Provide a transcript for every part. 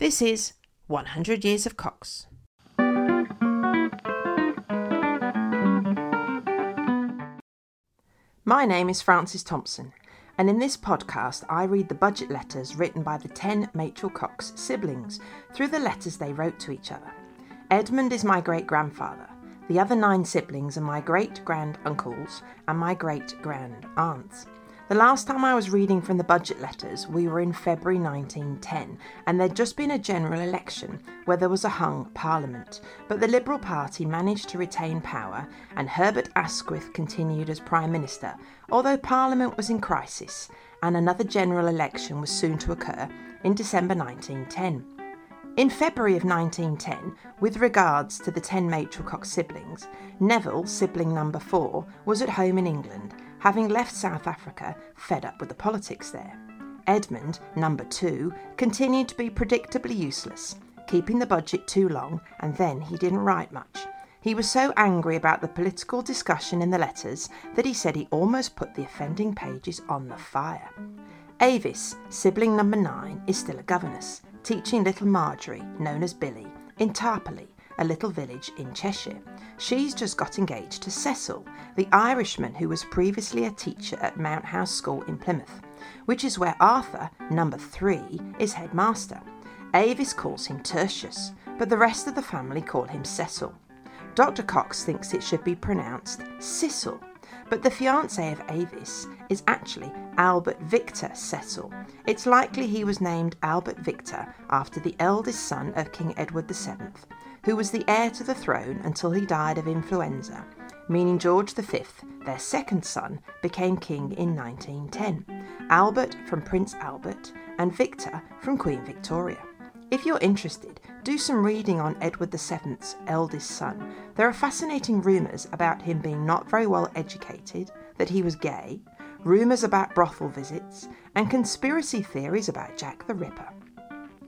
This is 100 Years of Cox. My name is Frances Thompson, and in this podcast, I read the budget letters written by the 10 Machell Cox siblings through the letters they wrote to each other. Edmund is my great grandfather. The other nine siblings are my great grand uncles and my great grand aunts. The last time I was reading from the budget letters, we were in February 1910, and there'd just been a general election where there was a hung parliament. But the Liberal Party managed to retain power, and Herbert Asquith continued as Prime Minister, although Parliament was in crisis, and another general election was soon to occur in December 1910. In February of 1910, with regards to the 10 Machell Cox siblings, Neville, sibling number four, was at home in England having left South Africa fed up with the politics there. Edmund, number two, continued to be predictably useless, keeping the budget too long, and then he didn't write much. He was so angry about the political discussion in the letters that he said he almost put the offending pages on the fire. Avis, sibling number nine, is still a governess, teaching little Marjorie, known as Billy, in Tarporley, a little village in Cheshire. She's just got engaged to Cecil, the Irishman who was previously a teacher at Mount House School in Plymouth, which is where Arthur, number three, is headmaster. Avis calls him Tertius, but the rest of the family call him Cecil. Dr. Cox thinks it should be pronounced Cecil, but the fiance of Avis is actually Albert Victor Cecil. It's likely he was named Albert Victor after the eldest son of King Edward VII, who was the heir to the throne until he died of influenza, meaning George V, their second son, became king in 1910. Albert from Prince Albert and Victor from Queen Victoria. If you're interested, do some reading on Edward VII's eldest son. There are fascinating rumours about him being not very well educated, that he was gay, rumours about brothel visits, and conspiracy theories about Jack the Ripper.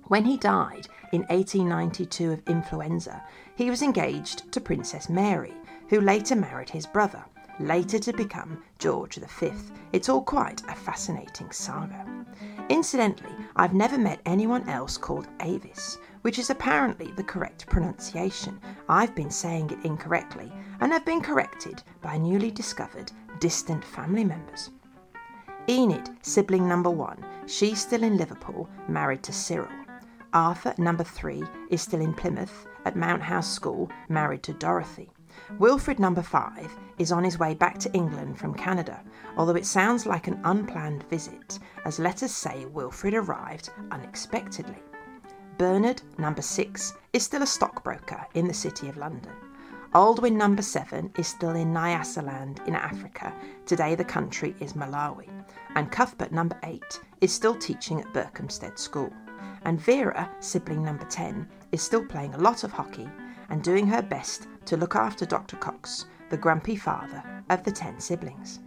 When he died in 1892 of influenza, he was engaged to Princess Mary, who later married his brother, later to become George V. It's all quite a fascinating saga. Incidentally, I've never met anyone else called Avis, which is apparently the correct pronunciation. I've been saying it incorrectly and have been corrected by newly discovered distant family members. Enid, sibling number one, she's still in Liverpool, married to Cyril. Arthur, number three, is still in Plymouth at Mount House School, married to Dorothy. Wilfred, number five, is on his way back to England from Canada, although it sounds like an unplanned visit, as letters say Wilfred arrived unexpectedly. Bernard, number six, is still a stockbroker in the City of London. Aldwin, number seven, is still in Nyasaland in Africa. Today the country is Malawi. And Cuthbert, number eight, is still teaching at Berkhamsted School and Vera, sibling number 10, is still playing a lot of hockey and doing her best to look after Dr. Cox, the grumpy father of the 10 siblings.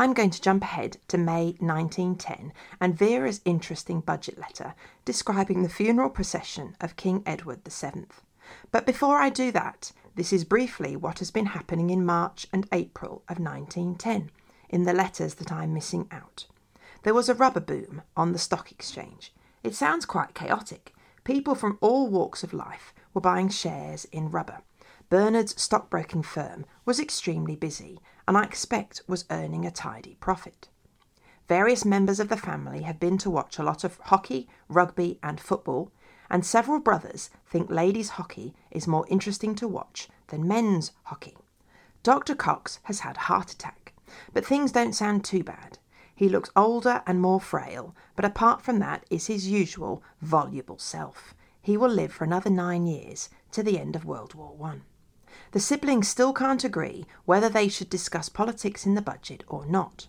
I'm going to jump ahead to May 1910 and Vera's interesting budget letter describing the funeral procession of King Edward VII. But before I do that, this is briefly what has been happening in March and April of 1910 in the letters that I'm missing out. There was a rubber boom on the stock exchange. It sounds quite chaotic. People from all walks of life were buying shares in rubber. Bernard's stockbroking firm was extremely busy and I expect was earning a tidy profit. Various members of the family have been to watch a lot of hockey, rugby, and football, and several brothers think ladies' hockey is more interesting to watch than men's hockey. Dr. Cox has had a heart attack, but things don't sound too bad. He looks older and more frail, but apart from that is his usual voluble self. He will live for another nine years to the end of World War One. The siblings still can't agree whether they should discuss politics in the budget or not.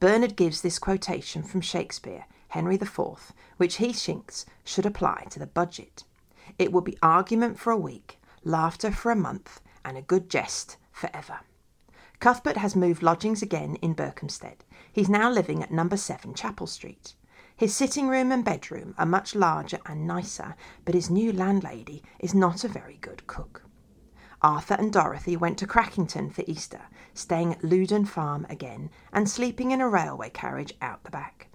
Bernard gives this quotation from Shakespeare, Henry IV, which he thinks should apply to the budget. It will be argument for a week, laughter for a month, and a good jest for ever. Cuthbert has moved lodgings again in Berkhamsted. He's now living at number 7 Chapel Street. His sitting room and bedroom are much larger and nicer, but his new landlady is not a very good cook. Arthur and Dorothy went to Crackington for Easter, staying at Loudon Farm again and sleeping in a railway carriage out the back.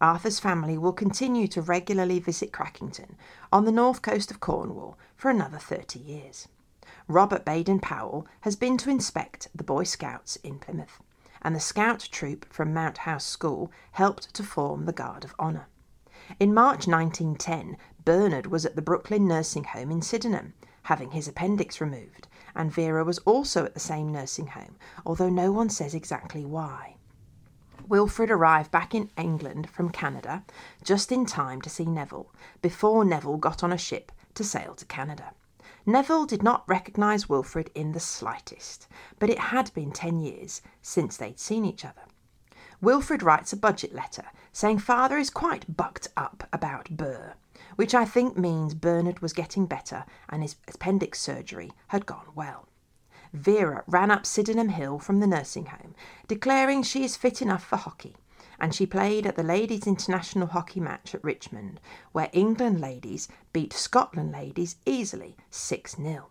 Arthur's family will continue to regularly visit Crackington on the north coast of Cornwall for another 30 years. Robert Baden Powell has been to inspect the Boy Scouts in Plymouth, and the Scout troop from Mount House School helped to form the Guard of Honour. In March 1910, Bernard was at the Brooklyn Nursing Home in Sydenham, having his appendix removed, and Vera was also at the same nursing home, although no one says exactly why. Wilfred arrived back in England from Canada just in time to see Neville, before Neville got on a ship to sail to Canada. Neville did not recognise Wilfred in the slightest, but it had been ten years since they'd seen each other. Wilfred writes a budget letter saying father is quite bucked up about Burr, which I think means Bernard was getting better and his appendix surgery had gone well. Vera ran up Sydenham Hill from the nursing home, declaring she is fit enough for hockey, and she played at the ladies' international hockey match at Richmond, where England ladies beat Scotland ladies easily 6 0.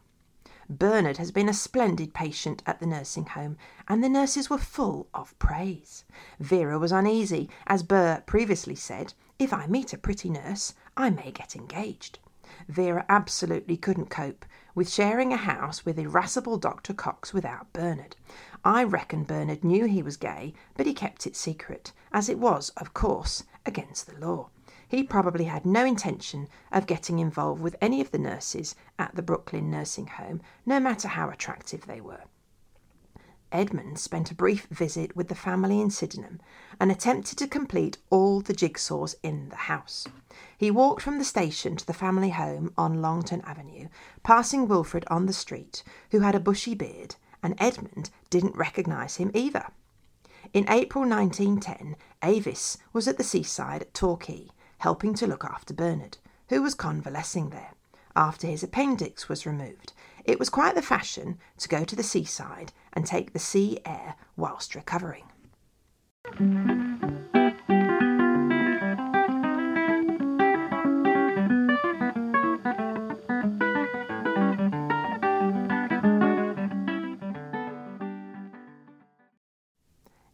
Bernard has been a splendid patient at the nursing home, and the nurses were full of praise. Vera was uneasy, as Burr previously said, if I meet a pretty nurse, I may get engaged. Vera absolutely couldn't cope with sharing a house with irascible Dr. Cox without Bernard. I reckon Bernard knew he was gay, but he kept it secret, as it was, of course, against the law. He probably had no intention of getting involved with any of the nurses at the Brooklyn nursing home, no matter how attractive they were. Edmund spent a brief visit with the family in Sydenham and attempted to complete all the jigsaws in the house. He walked from the station to the family home on Longton Avenue, passing Wilfred on the street, who had a bushy beard, and Edmund didn't recognise him either. In April 1910, Avis was at the seaside at Torquay, helping to look after Bernard, who was convalescing there after his appendix was removed. It was quite the fashion to go to the seaside and take the sea air whilst recovering.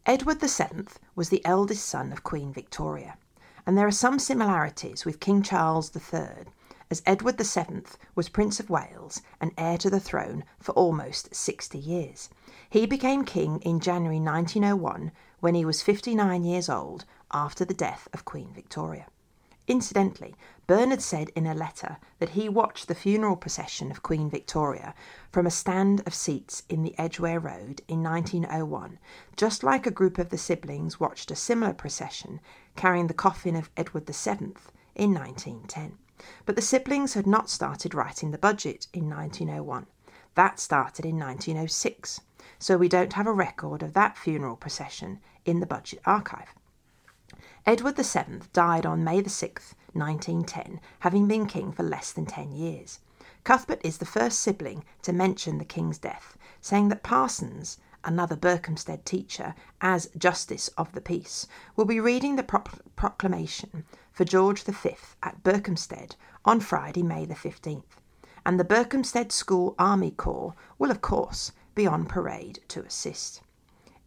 Edward VII was the eldest son of Queen Victoria, and there are some similarities with King Charles III, as Edward VII was Prince of Wales and heir to the throne for almost 60 years. He became king in January 1901 when he was 59 years old after the death of Queen Victoria. Incidentally, Bernard said in a letter that he watched the funeral procession of Queen Victoria from a stand of seats in the Edgware Road in 1901, just like a group of the siblings watched a similar procession carrying the coffin of Edward VII in 1910. But the siblings had not started writing the budget in 1901. That started in 1906, so we don't have a record of that funeral procession in the budget archive. Edward VII died on May 6, 1910, having been king for less than 10 years. Cuthbert is the first sibling to mention the king's death, saying that Parsons, another Berkhamsted teacher, as Justice of the Peace, will be reading the pro- proclamation for George V at Berkhamsted on Friday, May the 15th. And the Berkhamsted School Army Corps will, of course, be on parade to assist.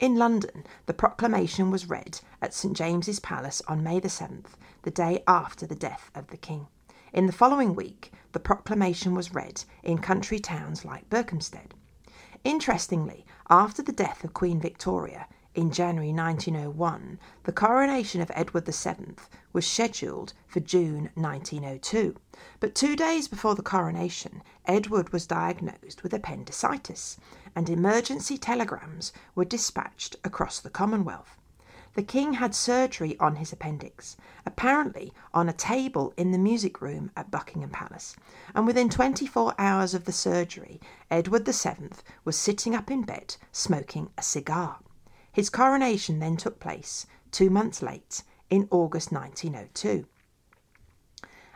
In London, the proclamation was read at St James's Palace on May the 7th, the day after the death of the King. In the following week, the proclamation was read in country towns like Berkhamsted. Interestingly, after the death of Queen Victoria in January 1901, the coronation of Edward VII was scheduled for June 1902. But two days before the coronation, Edward was diagnosed with appendicitis, and emergency telegrams were dispatched across the Commonwealth. The king had surgery on his appendix, apparently on a table in the music room at Buckingham Palace, and within 24 hours of the surgery, Edward VII was sitting up in bed smoking a cigar. His coronation then took place, two months late, in August 1902.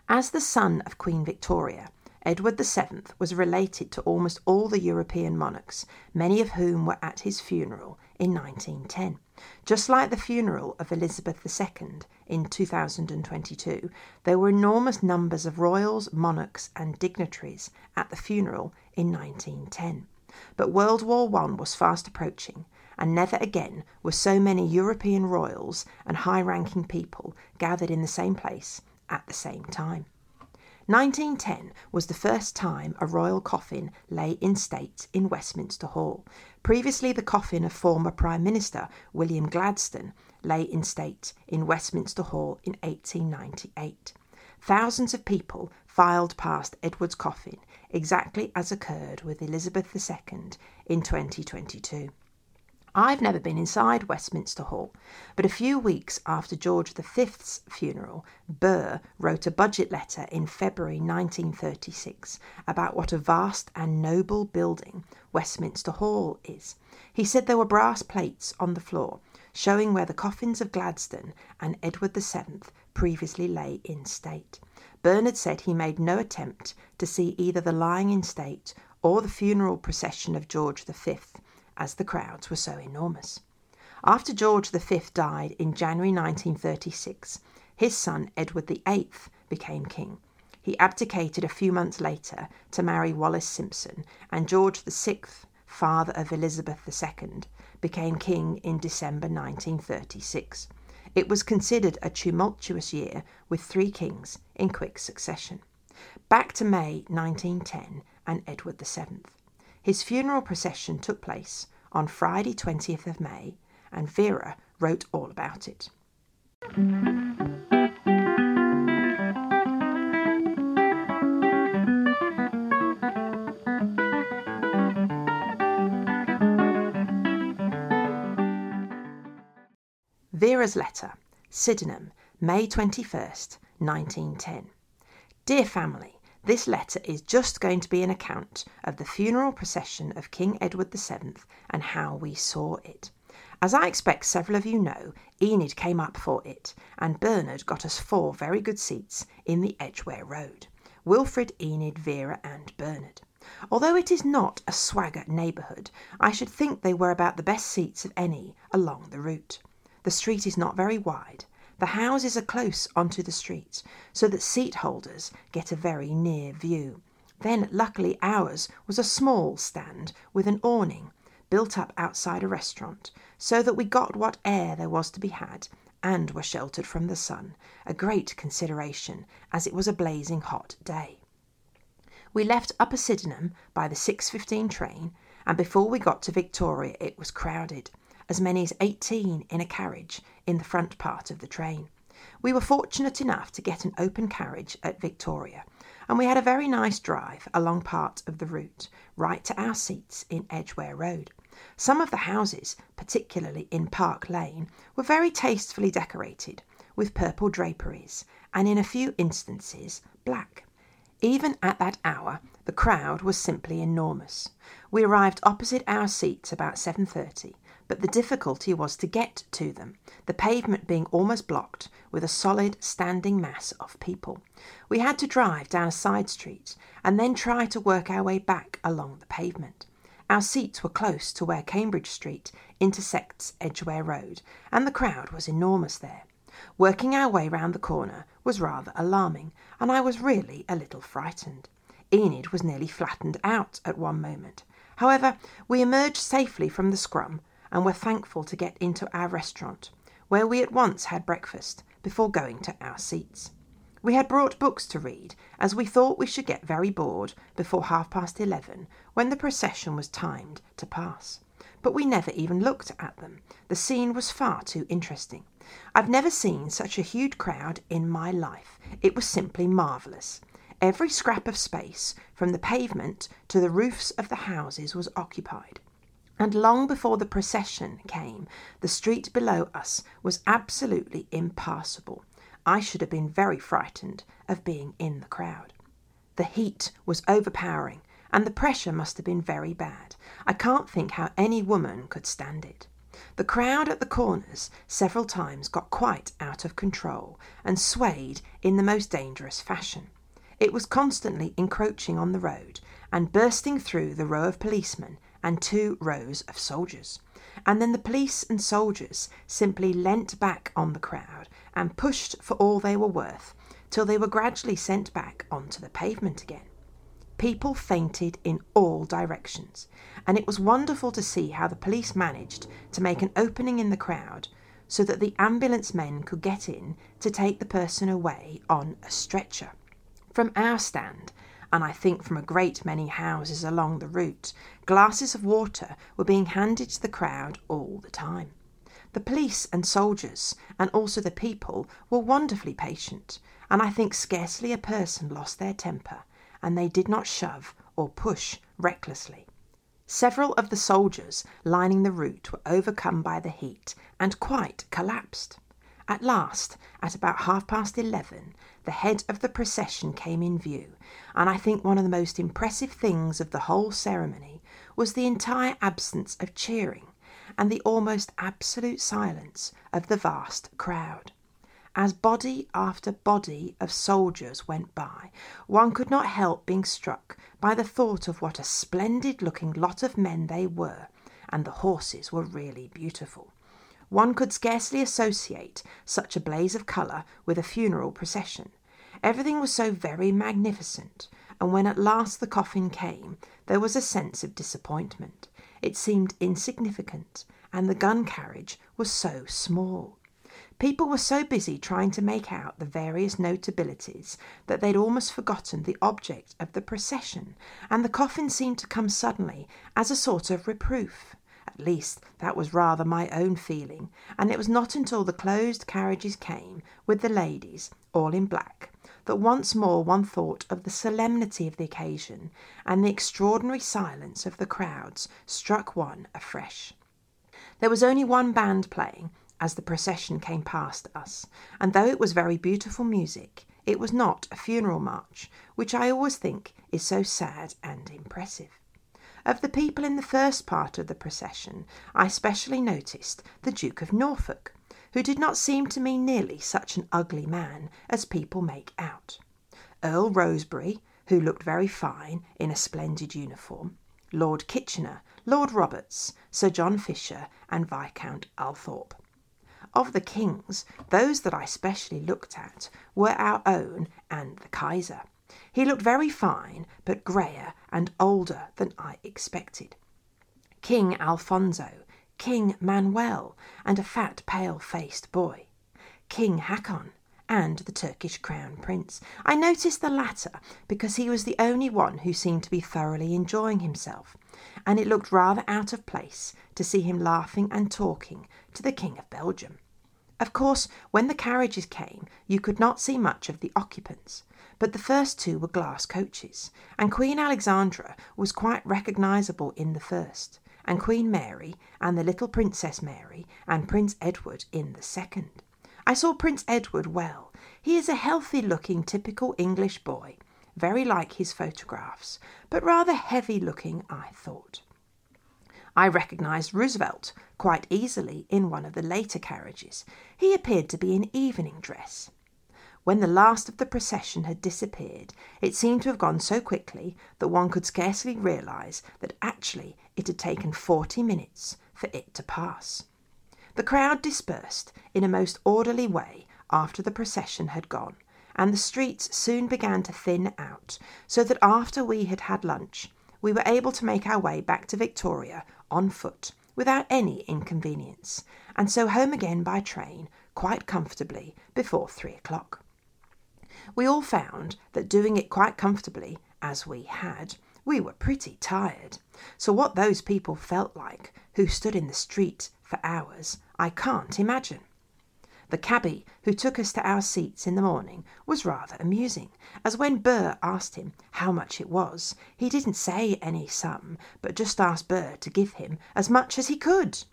As the son of Queen Victoria, Edward VII was related to almost all the European monarchs, many of whom were at his funeral in 1910. Just like the funeral of Elizabeth II in 2022, there were enormous numbers of royals, monarchs, and dignitaries at the funeral in 1910. But World War I was fast approaching, and never again were so many European royals and high ranking people gathered in the same place at the same time. 1910 was the first time a royal coffin lay in state in Westminster Hall. Previously, the coffin of former Prime Minister William Gladstone lay in state in Westminster Hall in 1898. Thousands of people filed past Edward's coffin, exactly as occurred with Elizabeth II in 2022. I've never been inside Westminster Hall, but a few weeks after George V's funeral, Burr wrote a budget letter in February 1936 about what a vast and noble building Westminster Hall is. He said there were brass plates on the floor showing where the coffins of Gladstone and Edward VII previously lay in state. Bernard said he made no attempt to see either the lying in state or the funeral procession of George V as the crowds were so enormous. After George V died in January 1936, his son Edward VIII became king. He abdicated a few months later to marry Wallis Simpson, and George VI, father of Elizabeth II, became king in December 1936. It was considered a tumultuous year with three kings in quick succession. Back to May 1910 and Edward VII. His funeral procession took place on Friday, 20th of May, and Vera wrote all about it. Vera's letter, Sydenham, May 21st, 1910. Dear family, this letter is just going to be an account of the funeral procession of King Edward VII and how we saw it. As I expect several of you know, Enid came up for it, and Bernard got us four very good seats in the Edgware Road Wilfrid, Enid, Vera, and Bernard. Although it is not a swagger neighbourhood, I should think they were about the best seats of any along the route. The street is not very wide, the houses are close onto the street, so that seat holders get a very near view. Then, luckily, ours was a small stand with an awning built up outside a restaurant, so that we got what air there was to be had and were sheltered from the sun, a great consideration, as it was a blazing hot day. We left Upper Sydenham by the 6.15 train, and before we got to Victoria it was crowded as many as 18 in a carriage in the front part of the train. We were fortunate enough to get an open carriage at Victoria, and we had a very nice drive along part of the route, right to our seats in Edgware Road. Some of the houses, particularly in Park Lane, were very tastefully decorated with purple draperies, and in a few instances black. Even at that hour the crowd was simply enormous. We arrived opposite our seats about 7:30 but the difficulty was to get to them, the pavement being almost blocked with a solid standing mass of people. We had to drive down a side street and then try to work our way back along the pavement. Our seats were close to where Cambridge Street intersects Edgware Road, and the crowd was enormous there. Working our way round the corner was rather alarming, and I was really a little frightened. Enid was nearly flattened out at one moment. However, we emerged safely from the scrum and were thankful to get into our restaurant, where we at once had breakfast before going to our seats. We had brought books to read, as we thought we should get very bored before half past eleven, when the procession was timed to pass. But we never even looked at them. The scene was far too interesting. I've never seen such a huge crowd in my life. It was simply marvellous. Every scrap of space, from the pavement to the roofs of the houses, was occupied and long before the procession came, the street below us was absolutely impassable. I should have been very frightened of being in the crowd. The heat was overpowering, and the pressure must have been very bad. I can't think how any woman could stand it. The crowd at the corners several times got quite out of control and swayed in the most dangerous fashion. It was constantly encroaching on the road and bursting through the row of policemen and two rows of soldiers. And then the police and soldiers simply leant back on the crowd and pushed for all they were worth till they were gradually sent back onto the pavement again. People fainted in all directions, and it was wonderful to see how the police managed to make an opening in the crowd so that the ambulance men could get in to take the person away on a stretcher. From our stand, and I think from a great many houses along the route, glasses of water were being handed to the crowd all the time. The police and soldiers, and also the people, were wonderfully patient, and I think scarcely a person lost their temper, and they did not shove or push recklessly. Several of the soldiers lining the route were overcome by the heat and quite collapsed. At last, at about half past eleven, the head of the procession came in view, and I think one of the most impressive things of the whole ceremony was the entire absence of cheering and the almost absolute silence of the vast crowd. As body after body of soldiers went by, one could not help being struck by the thought of what a splendid looking lot of men they were, and the horses were really beautiful. One could scarcely associate such a blaze of colour with a funeral procession. Everything was so very magnificent, and when at last the coffin came, there was a sense of disappointment. It seemed insignificant, and the gun carriage was so small. People were so busy trying to make out the various notabilities that they'd almost forgotten the object of the procession, and the coffin seemed to come suddenly as a sort of reproof. At least that was rather my own feeling, and it was not until the closed carriages came, with the ladies, all in black, that once more one thought of the solemnity of the occasion, and the extraordinary silence of the crowds struck one afresh. There was only one band playing, as the procession came past us, and though it was very beautiful music, it was not a funeral march, which I always think is so sad and impressive. Of the people in the first part of the procession, I specially noticed the Duke of Norfolk, who did not seem to me nearly such an ugly man as people make out. Earl Rosebery, who looked very fine in a splendid uniform, Lord Kitchener, Lord Roberts, Sir John Fisher, and Viscount Althorp. Of the kings, those that I specially looked at were our own and the Kaiser. He looked very fine, but greyer and older than I expected. King Alfonso, King Manuel, and a fat pale faced boy. King Haakon, and the Turkish Crown Prince. I noticed the latter because he was the only one who seemed to be thoroughly enjoying himself, and it looked rather out of place to see him laughing and talking to the King of Belgium. Of course, when the carriages came, you could not see much of the occupants, but the first two were glass coaches, and Queen Alexandra was quite recognisable in the first, and Queen Mary, and the little Princess Mary, and Prince Edward in the second. I saw Prince Edward well. He is a healthy looking, typical English boy, very like his photographs, but rather heavy looking, I thought. I recognised Roosevelt quite easily in one of the later carriages. He appeared to be in evening dress. When the last of the procession had disappeared, it seemed to have gone so quickly that one could scarcely realise that actually it had taken forty minutes for it to pass. The crowd dispersed in a most orderly way after the procession had gone, and the streets soon began to thin out, so that after we had had lunch, we were able to make our way back to Victoria on foot without any inconvenience, and so home again by train quite comfortably before three o'clock. We all found that doing it quite comfortably, as we had, we were pretty tired. So, what those people felt like who stood in the street for hours, I can't imagine. The cabby who took us to our seats in the morning was rather amusing, as when Burr asked him how much it was, he didn't say any sum, but just asked Burr to give him as much as he could.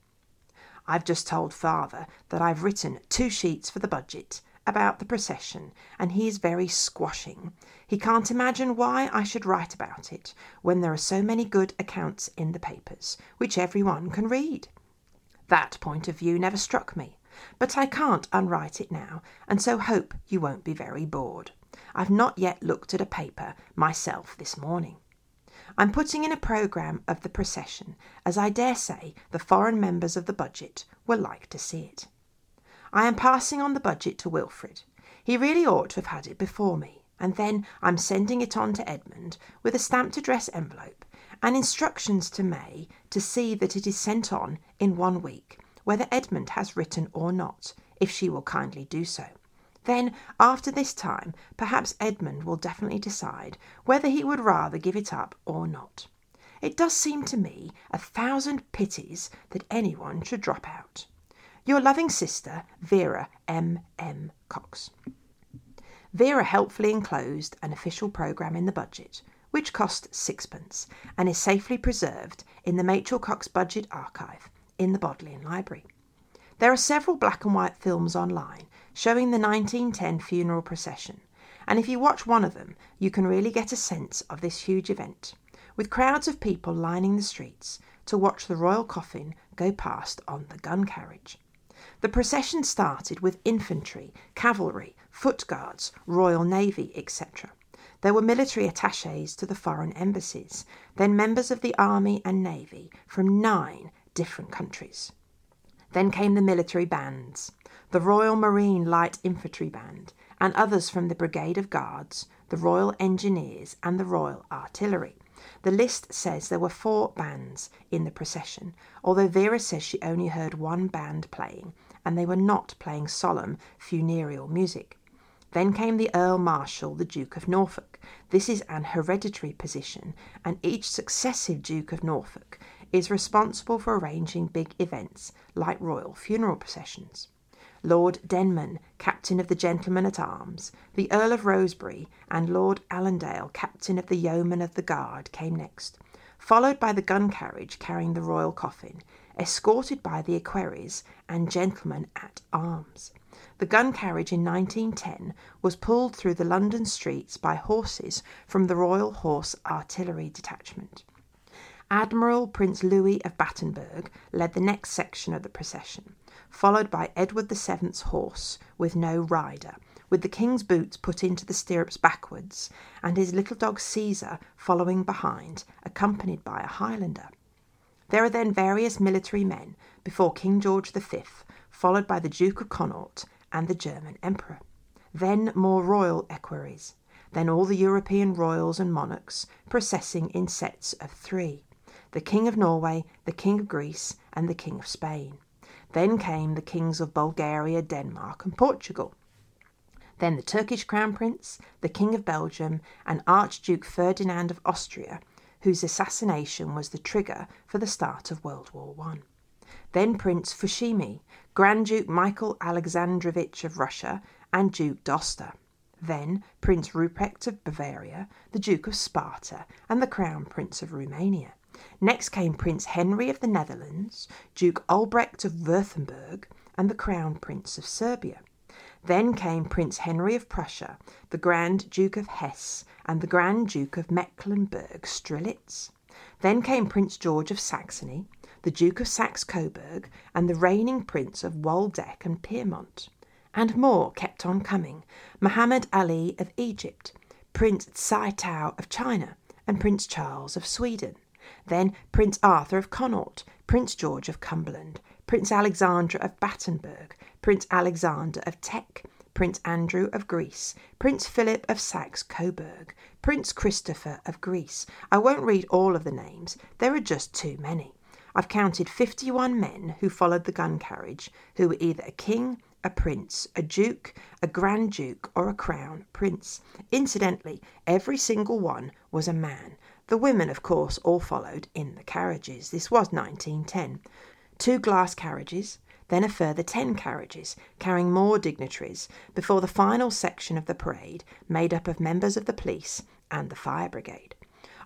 I've just told father that I've written two sheets for the budget about the procession, and he is very squashing. He can't imagine why I should write about it when there are so many good accounts in the papers, which every one can read. That point of view never struck me, but I can't unwrite it now, and so hope you won't be very bored. I've not yet looked at a paper myself this morning. I'm putting in a programme of the procession, as I dare say the foreign members of the budget will like to see it. I am passing on the budget to Wilfrid. He really ought to have had it before me, and then I'm sending it on to Edmund with a stamped address envelope and instructions to May to see that it is sent on in one week, whether Edmund has written or not, if she will kindly do so. Then, after this time, perhaps Edmund will definitely decide whether he would rather give it up or not. It does seem to me a thousand pities that anyone should drop out. Your loving sister, Vera M. M. Cox. Vera helpfully enclosed an official programme in the budget, which cost sixpence and is safely preserved in the Machell Cox Budget Archive in the Bodleian Library. There are several black and white films online showing the 1910 funeral procession, and if you watch one of them, you can really get a sense of this huge event, with crowds of people lining the streets to watch the royal coffin go past on the gun carriage. The procession started with infantry, cavalry, foot guards, Royal Navy, etc. There were military attaches to the foreign embassies, then members of the army and navy from nine different countries. Then came the military bands, the Royal Marine Light Infantry Band, and others from the Brigade of Guards, the Royal Engineers, and the Royal Artillery. The list says there were four bands in the procession, although Vera says she only heard one band playing, and they were not playing solemn funereal music. Then came the Earl Marshal, the Duke of Norfolk. This is an hereditary position, and each successive Duke of Norfolk is responsible for arranging big events like royal funeral processions. Lord Denman, Captain of the Gentlemen at Arms, the Earl of Rosebery, and Lord Allendale, Captain of the Yeomen of the Guard, came next, followed by the gun carriage carrying the royal coffin, escorted by the equerries and gentlemen at arms. The gun carriage in 1910 was pulled through the London streets by horses from the Royal Horse Artillery Detachment. Admiral Prince Louis of Battenberg led the next section of the procession, followed by Edward VII's horse with no rider, with the king's boots put into the stirrups backwards, and his little dog Caesar following behind, accompanied by a Highlander. There are then various military men before King George V, followed by the Duke of Connaught and the German Emperor. Then more royal equerries. Then all the European royals and monarchs processing in sets of three the King of Norway, the King of Greece, and the King of Spain. Then came the kings of Bulgaria, Denmark, and Portugal. Then the Turkish Crown Prince, the King of Belgium, and Archduke Ferdinand of Austria whose assassination was the trigger for the start of World War I. Then Prince Fushimi, Grand Duke Michael Alexandrovich of Russia, and Duke d'Aosta. Then Prince Ruprecht of Bavaria, the Duke of Sparta, and the Crown Prince of Romania. Next came Prince Henry of the Netherlands, Duke Albrecht of Württemberg, and the Crown Prince of Serbia. Then came Prince Henry of Prussia, the Grand Duke of Hesse, and the Grand Duke of Mecklenburg Strelitz. Then came Prince George of Saxony, the Duke of Saxe Coburg, and the reigning Prince of Waldeck and Pyrmont. And more kept on coming Muhammad Ali of Egypt, Prince Tsai Tao of China, and Prince Charles of Sweden. Then Prince Arthur of Connaught, Prince George of Cumberland, Prince Alexander of Battenberg, Prince Alexander of Teck, Prince Andrew of Greece, Prince Philip of Saxe Coburg, Prince Christopher of Greece. I won't read all of the names, there are just too many. I've counted 51 men who followed the gun carriage, who were either a king, a prince, a duke, a grand duke, or a crown prince. Incidentally, every single one was a man. The women, of course, all followed in the carriages. This was 1910. Two glass carriages, then a further 10 carriages carrying more dignitaries before the final section of the parade made up of members of the police and the fire brigade.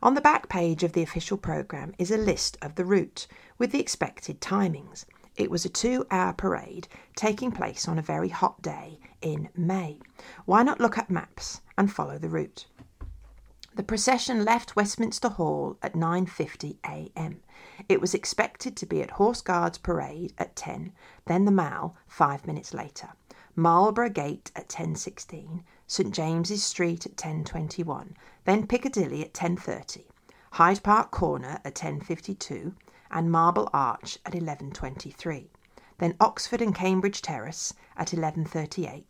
On the back page of the official programme is a list of the route with the expected timings. It was a two hour parade taking place on a very hot day in May. Why not look at maps and follow the route? The procession left Westminster Hall at 9:50 a.m. It was expected to be at Horse Guards Parade at 10, then the Mall 5 minutes later. Marlborough Gate at 10.16, St James's Street at 10.21, then Piccadilly at 10.30, Hyde Park Corner at 10.52, and Marble Arch at 11.23, then Oxford and Cambridge Terrace at 11.38,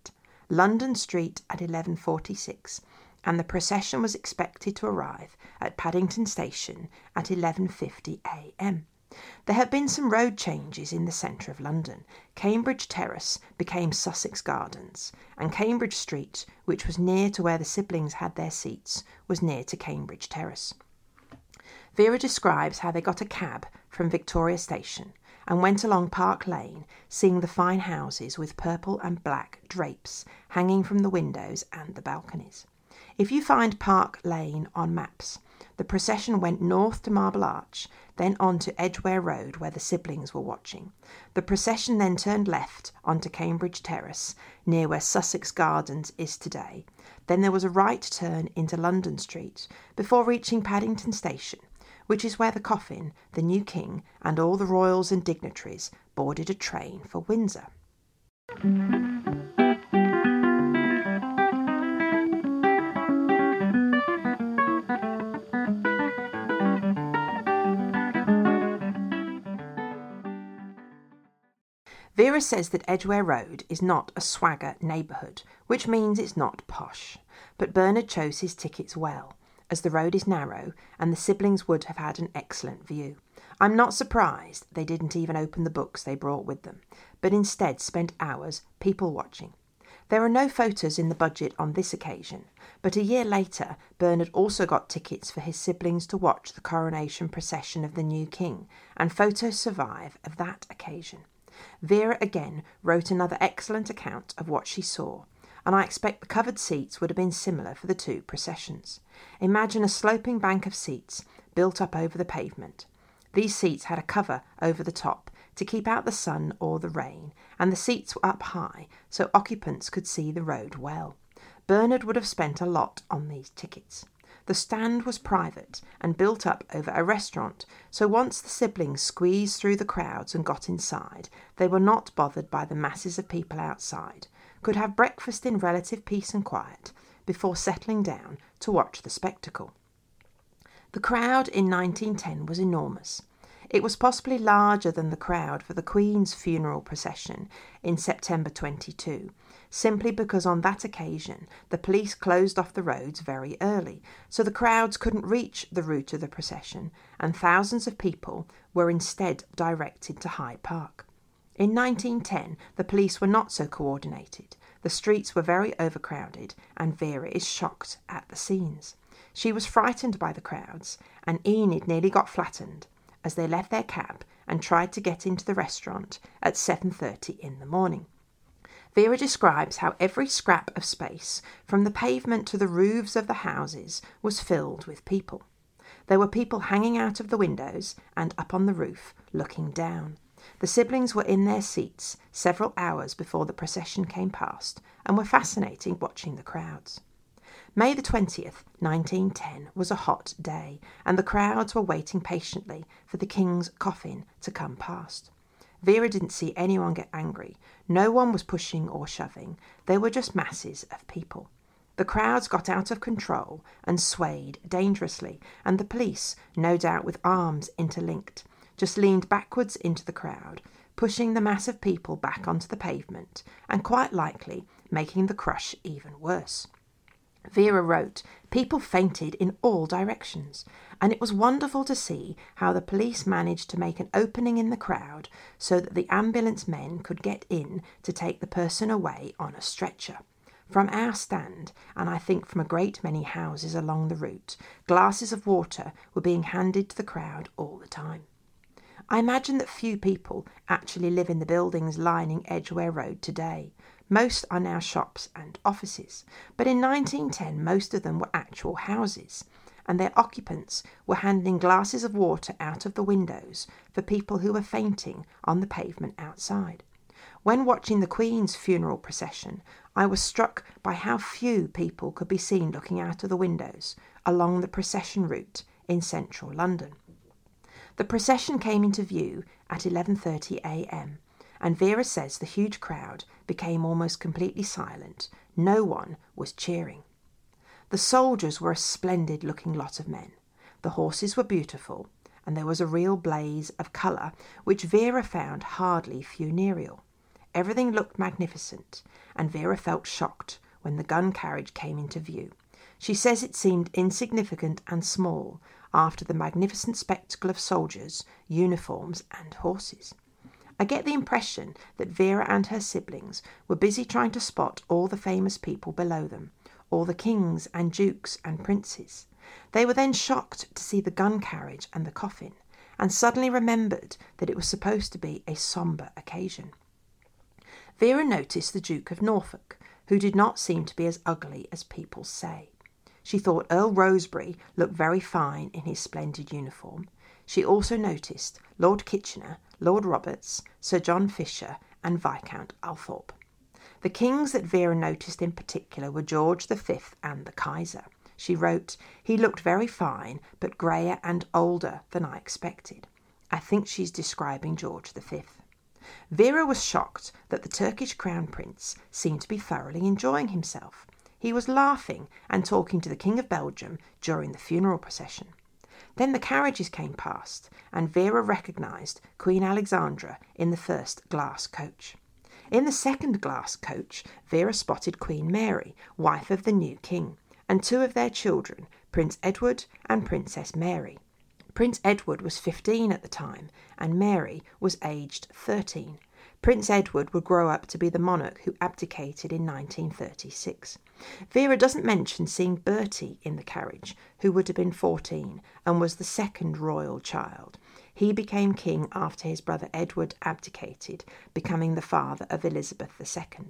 London Street at 11.46, and the procession was expected to arrive at Paddington Station at 11.50 a.m. There have been some road changes in the centre of London. Cambridge Terrace became Sussex Gardens, and Cambridge Street, which was near to where the siblings had their seats, was near to Cambridge Terrace. Vera describes how they got a cab from Victoria Station and went along Park Lane, seeing the fine houses with purple and black drapes hanging from the windows and the balconies. If you find Park Lane on maps, the procession went north to Marble Arch, then on to Edgware Road, where the siblings were watching. The procession then turned left onto Cambridge Terrace, near where Sussex Gardens is today. Then there was a right turn into London Street before reaching Paddington Station, which is where the coffin, the new king, and all the royals and dignitaries boarded a train for Windsor. Vera says that Edgware Road is not a swagger neighbourhood, which means it's not posh. But Bernard chose his tickets well, as the road is narrow and the siblings would have had an excellent view. I'm not surprised they didn't even open the books they brought with them, but instead spent hours people watching. There are no photos in the budget on this occasion, but a year later, Bernard also got tickets for his siblings to watch the coronation procession of the new king, and photos survive of that occasion. Vera again wrote another excellent account of what she saw, and I expect the covered seats would have been similar for the two processions. Imagine a sloping bank of seats built up over the pavement. These seats had a cover over the top to keep out the sun or the rain, and the seats were up high so occupants could see the road well. Bernard would have spent a lot on these tickets. The stand was private and built up over a restaurant, so once the siblings squeezed through the crowds and got inside, they were not bothered by the masses of people outside, could have breakfast in relative peace and quiet before settling down to watch the spectacle. The crowd in 1910 was enormous. It was possibly larger than the crowd for the Queen's funeral procession in September 22, simply because on that occasion the police closed off the roads very early, so the crowds couldn't reach the route of the procession, and thousands of people were instead directed to Hyde Park. In 1910, the police were not so coordinated. The streets were very overcrowded, and Vera is shocked at the scenes. She was frightened by the crowds, and Enid nearly got flattened as they left their cab and tried to get into the restaurant at 7:30 in the morning. Vera describes how every scrap of space, from the pavement to the roofs of the houses, was filled with people. There were people hanging out of the windows and up on the roof, looking down. The siblings were in their seats several hours before the procession came past and were fascinating watching the crowds. May the 20th, 1910, was a hot day, and the crowds were waiting patiently for the King's coffin to come past. Vera didn't see anyone get angry. No one was pushing or shoving. They were just masses of people. The crowds got out of control and swayed dangerously, and the police, no doubt with arms interlinked, just leaned backwards into the crowd, pushing the mass of people back onto the pavement, and quite likely making the crush even worse. Vera wrote, People fainted in all directions, and it was wonderful to see how the police managed to make an opening in the crowd so that the ambulance men could get in to take the person away on a stretcher. From our stand, and I think from a great many houses along the route, glasses of water were being handed to the crowd all the time. I imagine that few people actually live in the buildings lining Edgware Road today. Most are now shops and offices, but in 1910 most of them were actual houses, and their occupants were handing glasses of water out of the windows for people who were fainting on the pavement outside. When watching the Queen's funeral procession, I was struck by how few people could be seen looking out of the windows along the procession route in central London. The procession came into view at 11:30 a.m and Vera says the huge crowd became almost completely silent. No one was cheering. The soldiers were a splendid looking lot of men. The horses were beautiful, and there was a real blaze of colour which Vera found hardly funereal. Everything looked magnificent, and Vera felt shocked when the gun carriage came into view. She says it seemed insignificant and small after the magnificent spectacle of soldiers, uniforms, and horses. I get the impression that Vera and her siblings were busy trying to spot all the famous people below them, all the kings and dukes and princes. They were then shocked to see the gun carriage and the coffin, and suddenly remembered that it was supposed to be a sombre occasion. Vera noticed the Duke of Norfolk, who did not seem to be as ugly as people say. She thought Earl Rosebery looked very fine in his splendid uniform. She also noticed Lord Kitchener, Lord Roberts, Sir John Fisher, and Viscount Althorp. The kings that Vera noticed in particular were George V and the Kaiser. She wrote, He looked very fine, but greyer and older than I expected. I think she's describing George V. Vera was shocked that the Turkish Crown Prince seemed to be thoroughly enjoying himself. He was laughing and talking to the King of Belgium during the funeral procession. Then the carriages came past, and Vera recognised Queen Alexandra in the first glass coach. In the second glass coach, Vera spotted Queen Mary, wife of the new king, and two of their children, Prince Edward and Princess Mary. Prince Edward was 15 at the time, and Mary was aged 13. Prince Edward would grow up to be the monarch who abdicated in 1936. Vera doesn't mention seeing Bertie in the carriage, who would have been 14 and was the second royal child. He became king after his brother Edward abdicated, becoming the father of Elizabeth II.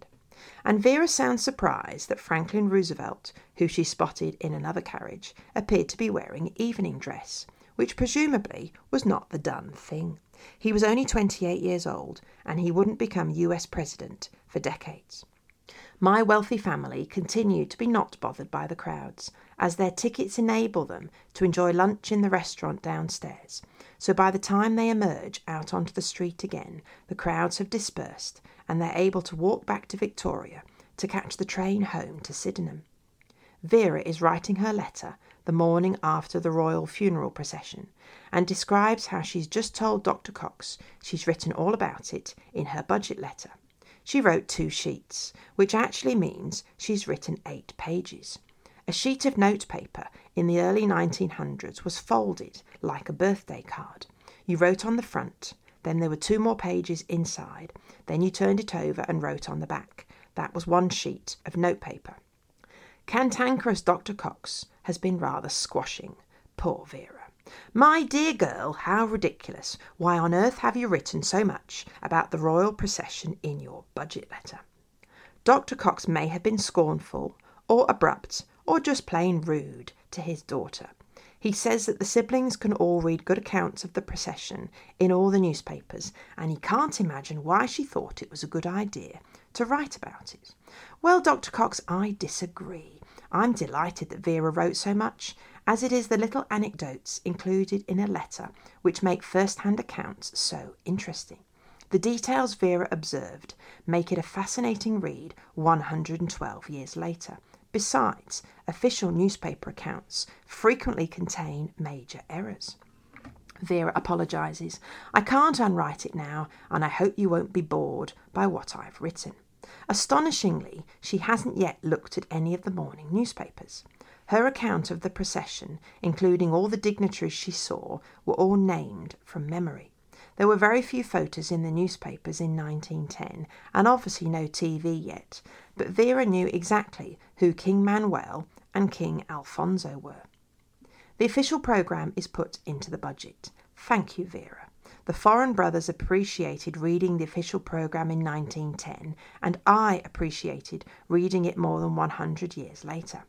And Vera sounds surprised that Franklin Roosevelt, who she spotted in another carriage, appeared to be wearing evening dress which presumably was not the done thing. He was only 28 years old, and he wouldn't become US President for decades. My wealthy family continue to be not bothered by the crowds, as their tickets enable them to enjoy lunch in the restaurant downstairs. So by the time they emerge out onto the street again, the crowds have dispersed and they're able to walk back to Victoria to catch the train home to Sydenham. Vera is writing her letter the morning after the royal funeral procession and describes how she's just told Dr. Cox she's written all about it in her budget letter. She wrote two sheets, which actually means she's written eight pages. A sheet of notepaper in the early 1900s was folded like a birthday card. You wrote on the front, then there were two more pages inside, then you turned it over and wrote on the back. That was one sheet of notepaper. Cantankerous Dr. Cox has been rather squashing. Poor Vera. My dear girl, how ridiculous. Why on earth have you written so much about the royal procession in your budget letter? Dr. Cox may have been scornful, or abrupt, or just plain rude to his daughter. He says that the siblings can all read good accounts of the procession in all the newspapers, and he can't imagine why she thought it was a good idea to write about it. Well, Dr. Cox, I disagree. I'm delighted that Vera wrote so much, as it is the little anecdotes included in a letter which make first hand accounts so interesting. The details Vera observed make it a fascinating read 112 years later. Besides, official newspaper accounts frequently contain major errors. Vera apologises. I can't unwrite it now, and I hope you won't be bored by what I've written. Astonishingly, she hasn't yet looked at any of the morning newspapers. Her account of the procession, including all the dignitaries she saw, were all named from memory. There were very few photos in the newspapers in 1910, and obviously no TV yet, but Vera knew exactly who King Manuel and King Alfonso were. The official programme is put into the budget. Thank you, Vera. The foreign brothers appreciated reading the official programme in 1910, and I appreciated reading it more than 100 years later.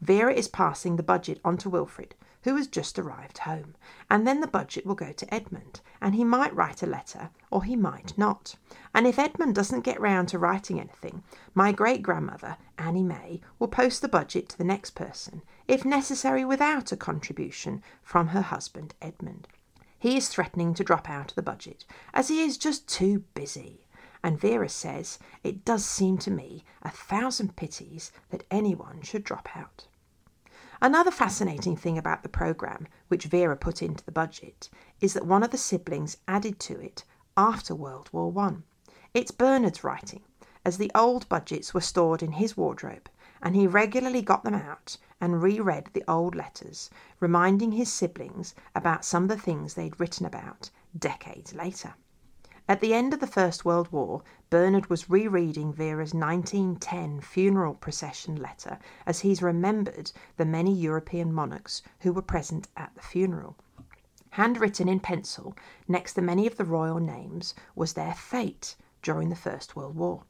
Vera is passing the budget on to Wilfrid, who has just arrived home, and then the budget will go to Edmund, and he might write a letter or he might not. And if Edmund doesn't get round to writing anything, my great grandmother, Annie May, will post the budget to the next person, if necessary without a contribution from her husband Edmund. He is threatening to drop out of the budget, as he is just too busy. And Vera says, It does seem to me a thousand pities that anyone should drop out. Another fascinating thing about the programme, which Vera put into the budget, is that one of the siblings added to it after World War One. It's Bernard's writing, as the old budgets were stored in his wardrobe, and he regularly got them out and reread the old letters, reminding his siblings about some of the things they'd written about decades later. At the end of the First World War, Bernard was rereading Vera's 1910 funeral procession letter as he's remembered the many European monarchs who were present at the funeral. Handwritten in pencil, next to many of the royal names, was their fate during the First World War.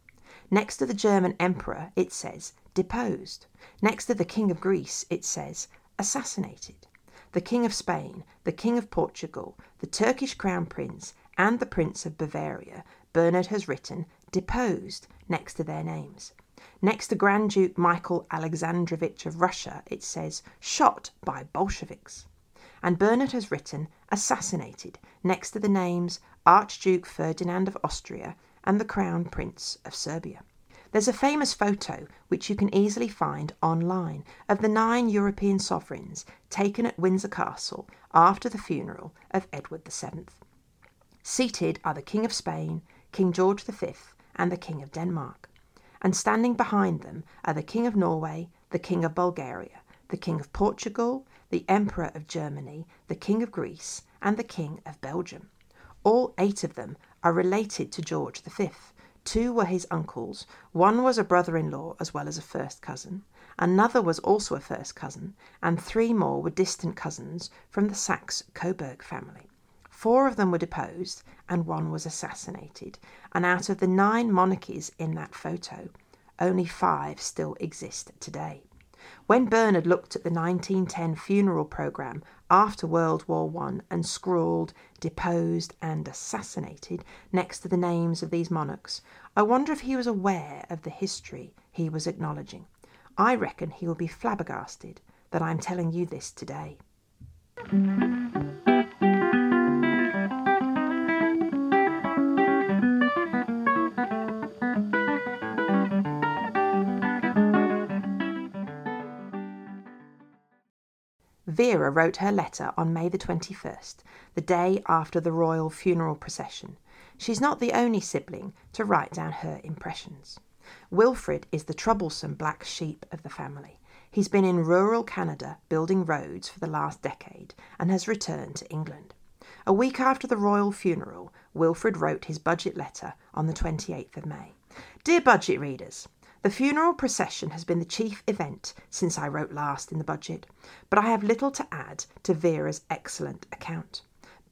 Next to the German emperor, it says deposed. Next to the King of Greece, it says assassinated. The King of Spain, the King of Portugal, the Turkish Crown Prince, and the Prince of Bavaria, Bernard has written deposed next to their names. Next to Grand Duke Michael Alexandrovich of Russia, it says shot by Bolsheviks. And Bernard has written assassinated next to the names Archduke Ferdinand of Austria and the Crown Prince of Serbia. There's a famous photo, which you can easily find online, of the nine European sovereigns taken at Windsor Castle after the funeral of Edward VII. Seated are the King of Spain, King George V, and the King of Denmark. And standing behind them are the King of Norway, the King of Bulgaria, the King of Portugal, the Emperor of Germany, the King of Greece, and the King of Belgium. All eight of them are related to George V. Two were his uncles, one was a brother in law as well as a first cousin, another was also a first cousin, and three more were distant cousins from the Saxe Coburg family. Four of them were deposed and one was assassinated, and out of the nine monarchies in that photo, only five still exist today. When Bernard looked at the 1910 funeral programme after World War I and scrawled deposed and assassinated next to the names of these monarchs, I wonder if he was aware of the history he was acknowledging. I reckon he will be flabbergasted that I'm telling you this today. Vera wrote her letter on May the 21st, the day after the royal funeral procession. She's not the only sibling to write down her impressions. Wilfred is the troublesome black sheep of the family. He's been in rural Canada building roads for the last decade and has returned to England. A week after the royal funeral, Wilfred wrote his budget letter on the 28th of May. Dear budget readers, the funeral procession has been the chief event since I wrote last in the budget, but I have little to add to Vera's excellent account.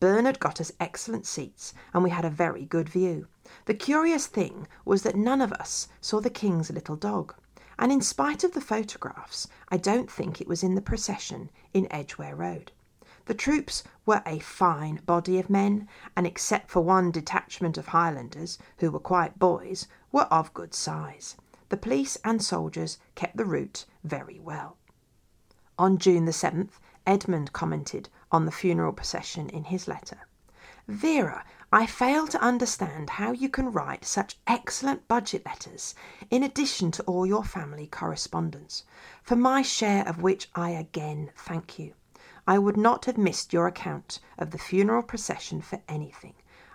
Bernard got us excellent seats, and we had a very good view. The curious thing was that none of us saw the king's little dog, and in spite of the photographs, I don't think it was in the procession in Edgware Road. The troops were a fine body of men, and except for one detachment of Highlanders, who were quite boys, were of good size the police and soldiers kept the route very well. On June the 7th, Edmund commented on the funeral procession in his letter. Vera, I fail to understand how you can write such excellent budget letters in addition to all your family correspondence, for my share of which I again thank you. I would not have missed your account of the funeral procession for anything.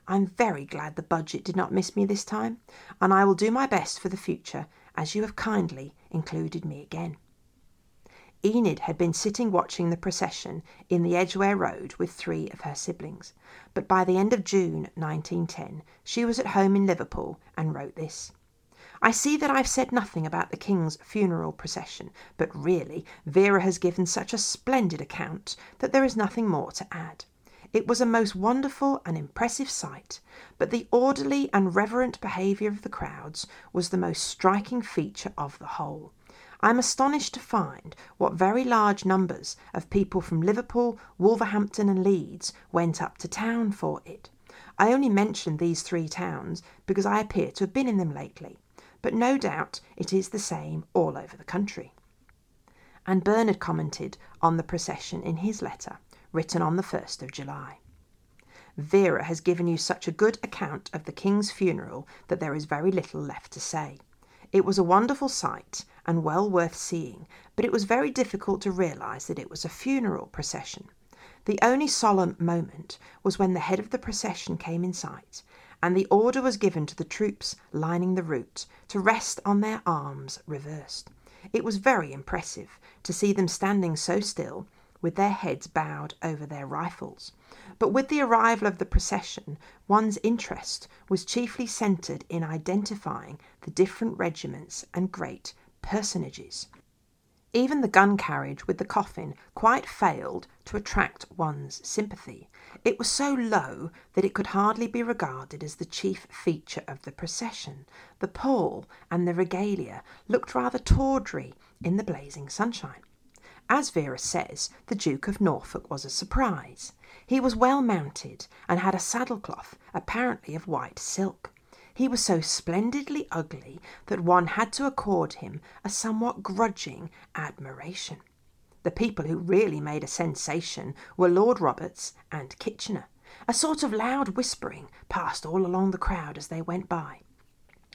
I'm very glad the budget did not miss me this time, and I will do my best for the future as you have kindly included me again. Enid had been sitting watching the procession in the Edgware Road with three of her siblings, but by the end of June 1910 she was at home in Liverpool and wrote this. I see that I've said nothing about the King's funeral procession, but really Vera has given such a splendid account that there is nothing more to add. It was a most wonderful and impressive sight, but the orderly and reverent behaviour of the crowds was the most striking feature of the whole. I am astonished to find what very large numbers of people from Liverpool, Wolverhampton, and Leeds went up to town for it. I only mention these three towns because I appear to have been in them lately, but no doubt it is the same all over the country. And Bernard commented on the procession in his letter written on the 1st of July. Vera has given you such a good account of the King's funeral that there is very little left to say. It was a wonderful sight and well worth seeing, but it was very difficult to realise that it was a funeral procession. The only solemn moment was when the head of the procession came in sight, and the order was given to the troops lining the route to rest on their arms reversed. It was very impressive to see them standing so still with their heads bowed over their rifles. But with the arrival of the procession, one's interest was chiefly centred in identifying the different regiments and great personages. Even the gun carriage with the coffin quite failed to attract one's sympathy. It was so low that it could hardly be regarded as the chief feature of the procession. The pall and the regalia looked rather tawdry in the blazing sunshine. As Vera says, the Duke of Norfolk was a surprise. He was well mounted and had a saddlecloth, apparently of white silk. He was so splendidly ugly that one had to accord him a somewhat grudging admiration. The people who really made a sensation were Lord Roberts and Kitchener. A sort of loud whispering passed all along the crowd as they went by.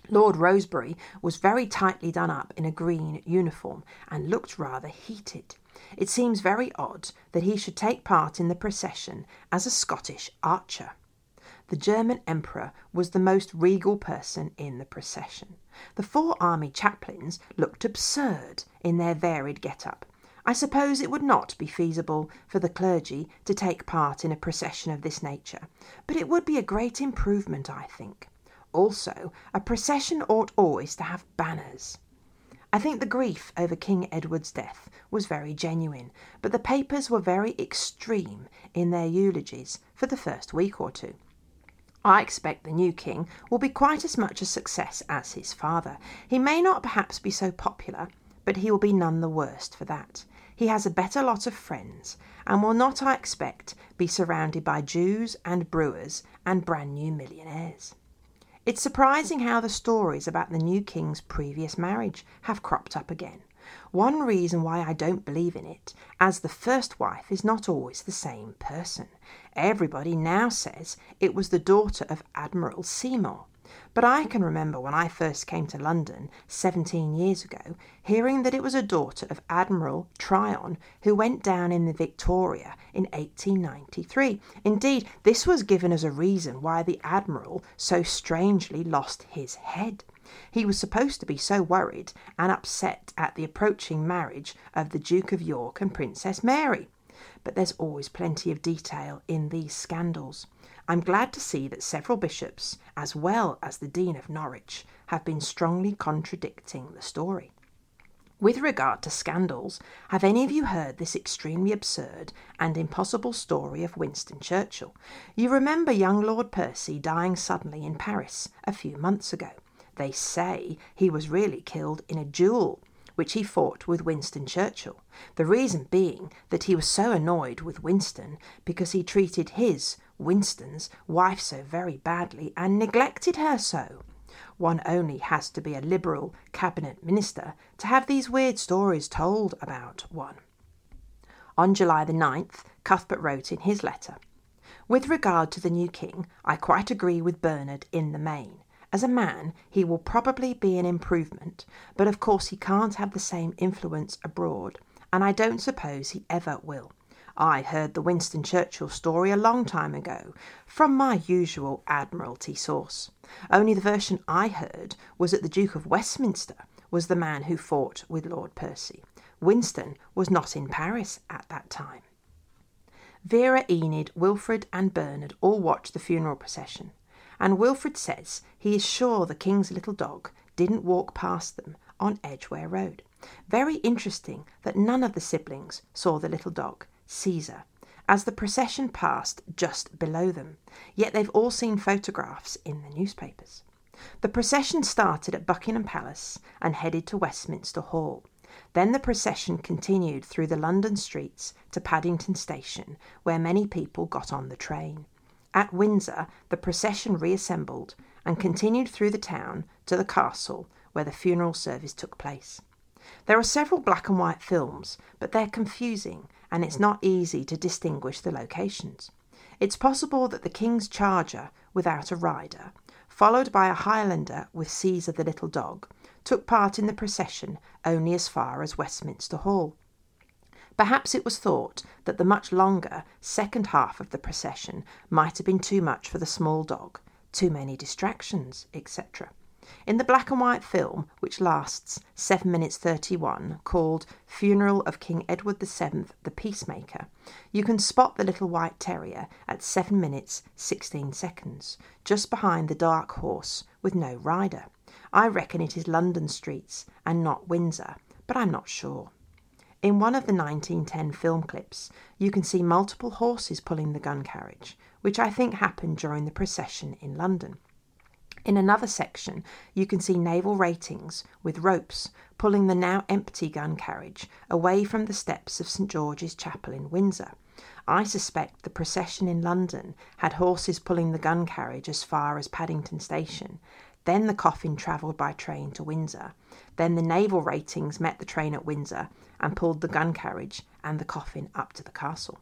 Lord Rosebery was very tightly done up in a green uniform and looked rather heated. It seems very odd that he should take part in the procession as a Scottish archer. The German Emperor was the most regal person in the procession. The four army chaplains looked absurd in their varied get up. I suppose it would not be feasible for the clergy to take part in a procession of this nature, but it would be a great improvement, I think. Also, a procession ought always to have banners. I think the grief over King Edward's death was very genuine, but the papers were very extreme in their eulogies for the first week or two. I expect the new king will be quite as much a success as his father. He may not perhaps be so popular, but he will be none the worse for that. He has a better lot of friends, and will not, I expect, be surrounded by Jews and brewers and brand new millionaires. It's surprising how the stories about the new king's previous marriage have cropped up again. One reason why I don't believe in it, as the first wife is not always the same person. Everybody now says it was the daughter of Admiral Seymour. But I can remember when I first came to London, seventeen years ago, hearing that it was a daughter of Admiral Tryon who went down in the Victoria in 1893. Indeed, this was given as a reason why the Admiral so strangely lost his head. He was supposed to be so worried and upset at the approaching marriage of the Duke of York and Princess Mary. But there's always plenty of detail in these scandals. I'm glad to see that several bishops, as well as the Dean of Norwich, have been strongly contradicting the story. With regard to scandals, have any of you heard this extremely absurd and impossible story of Winston Churchill? You remember young Lord Percy dying suddenly in Paris a few months ago. They say he was really killed in a duel which he fought with Winston Churchill, the reason being that he was so annoyed with Winston because he treated his, Winston's, wife so very badly and neglected her so. One only has to be a Liberal cabinet minister to have these weird stories told about one. On July the 9th, Cuthbert wrote in his letter With regard to the new king, I quite agree with Bernard in the main. As a man, he will probably be an improvement, but of course he can't have the same influence abroad, and I don't suppose he ever will. I heard the Winston Churchill story a long time ago, from my usual Admiralty source. Only the version I heard was that the Duke of Westminster was the man who fought with Lord Percy. Winston was not in Paris at that time. Vera, Enid, Wilfred, and Bernard all watched the funeral procession and Wilfred says he is sure the king's little dog didn't walk past them on Edgware Road. Very interesting that none of the siblings saw the little dog, Caesar, as the procession passed just below them, yet they've all seen photographs in the newspapers. The procession started at Buckingham Palace and headed to Westminster Hall. Then the procession continued through the London streets to Paddington Station, where many people got on the train. At Windsor, the procession reassembled and continued through the town to the castle where the funeral service took place. There are several black and white films, but they're confusing and it's not easy to distinguish the locations. It's possible that the King's charger, without a rider, followed by a Highlander with Caesar the little dog, took part in the procession only as far as Westminster Hall. Perhaps it was thought that the much longer second half of the procession might have been too much for the small dog, too many distractions, etc. In the black and white film, which lasts 7 minutes 31, called Funeral of King Edward VII the Peacemaker, you can spot the little white terrier at 7 minutes 16 seconds, just behind the dark horse with no rider. I reckon it is London streets and not Windsor, but I'm not sure. In one of the 1910 film clips, you can see multiple horses pulling the gun carriage, which I think happened during the procession in London. In another section, you can see naval ratings with ropes pulling the now empty gun carriage away from the steps of St George's Chapel in Windsor. I suspect the procession in London had horses pulling the gun carriage as far as Paddington Station. Then the coffin travelled by train to Windsor. Then the naval ratings met the train at Windsor and pulled the gun carriage and the coffin up to the castle.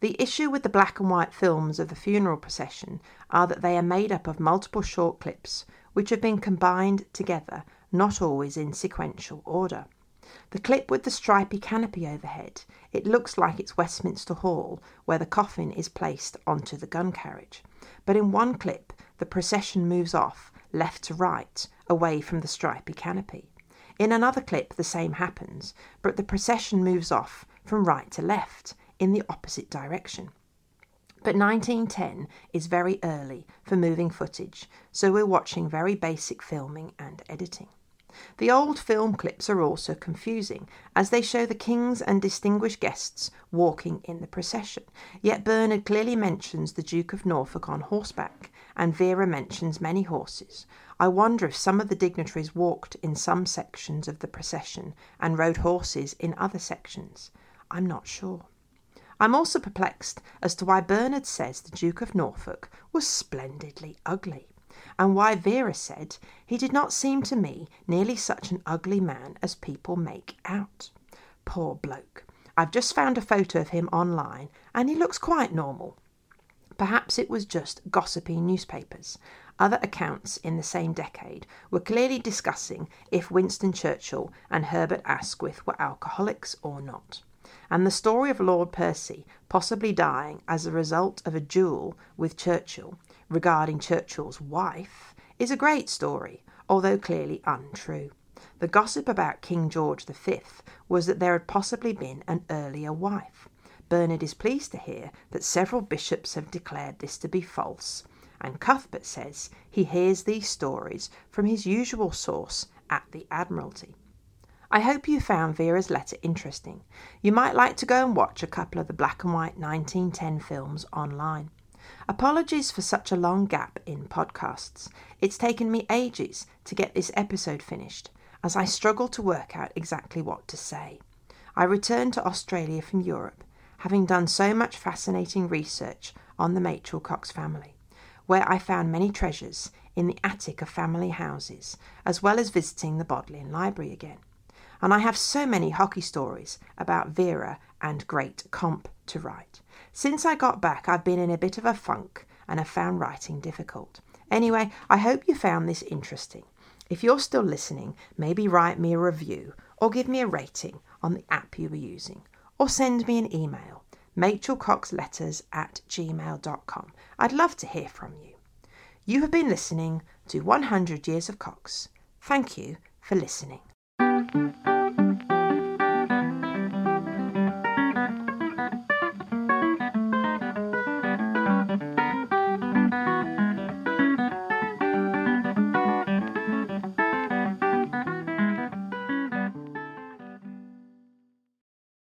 The issue with the black and white films of the funeral procession are that they are made up of multiple short clips which have been combined together, not always in sequential order. The clip with the stripy canopy overhead, it looks like it's Westminster Hall where the coffin is placed onto the gun carriage. But in one clip, the procession moves off left to right, away from the stripy canopy. In another clip, the same happens, but the procession moves off from right to left, in the opposite direction. But 1910 is very early for moving footage, so we're watching very basic filming and editing. The old film clips are also confusing, as they show the kings and distinguished guests walking in the procession. Yet Bernard clearly mentions the Duke of Norfolk on horseback, and Vera mentions many horses. I wonder if some of the dignitaries walked in some sections of the procession and rode horses in other sections. I'm not sure. I'm also perplexed as to why Bernard says the Duke of Norfolk was splendidly ugly, and why Vera said he did not seem to me nearly such an ugly man as people make out. Poor bloke. I've just found a photo of him online, and he looks quite normal. Perhaps it was just gossipy newspapers. Other accounts in the same decade were clearly discussing if Winston Churchill and Herbert Asquith were alcoholics or not and the story of Lord Percy possibly dying as a result of a duel with Churchill regarding Churchill's wife is a great story, although clearly untrue. The gossip about King George V was that there had possibly been an earlier wife. Bernard is pleased to hear that several bishops have declared this to be false, and Cuthbert says he hears these stories from his usual source at the Admiralty. I hope you found Vera's letter interesting. You might like to go and watch a couple of the black and white 1910 films online. Apologies for such a long gap in podcasts. It's taken me ages to get this episode finished, as I struggle to work out exactly what to say. I returned to Australia from Europe, having done so much fascinating research on the Machell Cox family, where I found many treasures in the attic of family houses, as well as visiting the Bodleian Library again and I have so many hockey stories about Vera and Great Comp to write. Since I got back, I've been in a bit of a funk and have found writing difficult. Anyway, I hope you found this interesting. If you're still listening, maybe write me a review or give me a rating on the app you were using, or send me an email, machellcoxletters at gmail.com. I'd love to hear from you. You have been listening to 100 Years of Cox. Thank you for listening.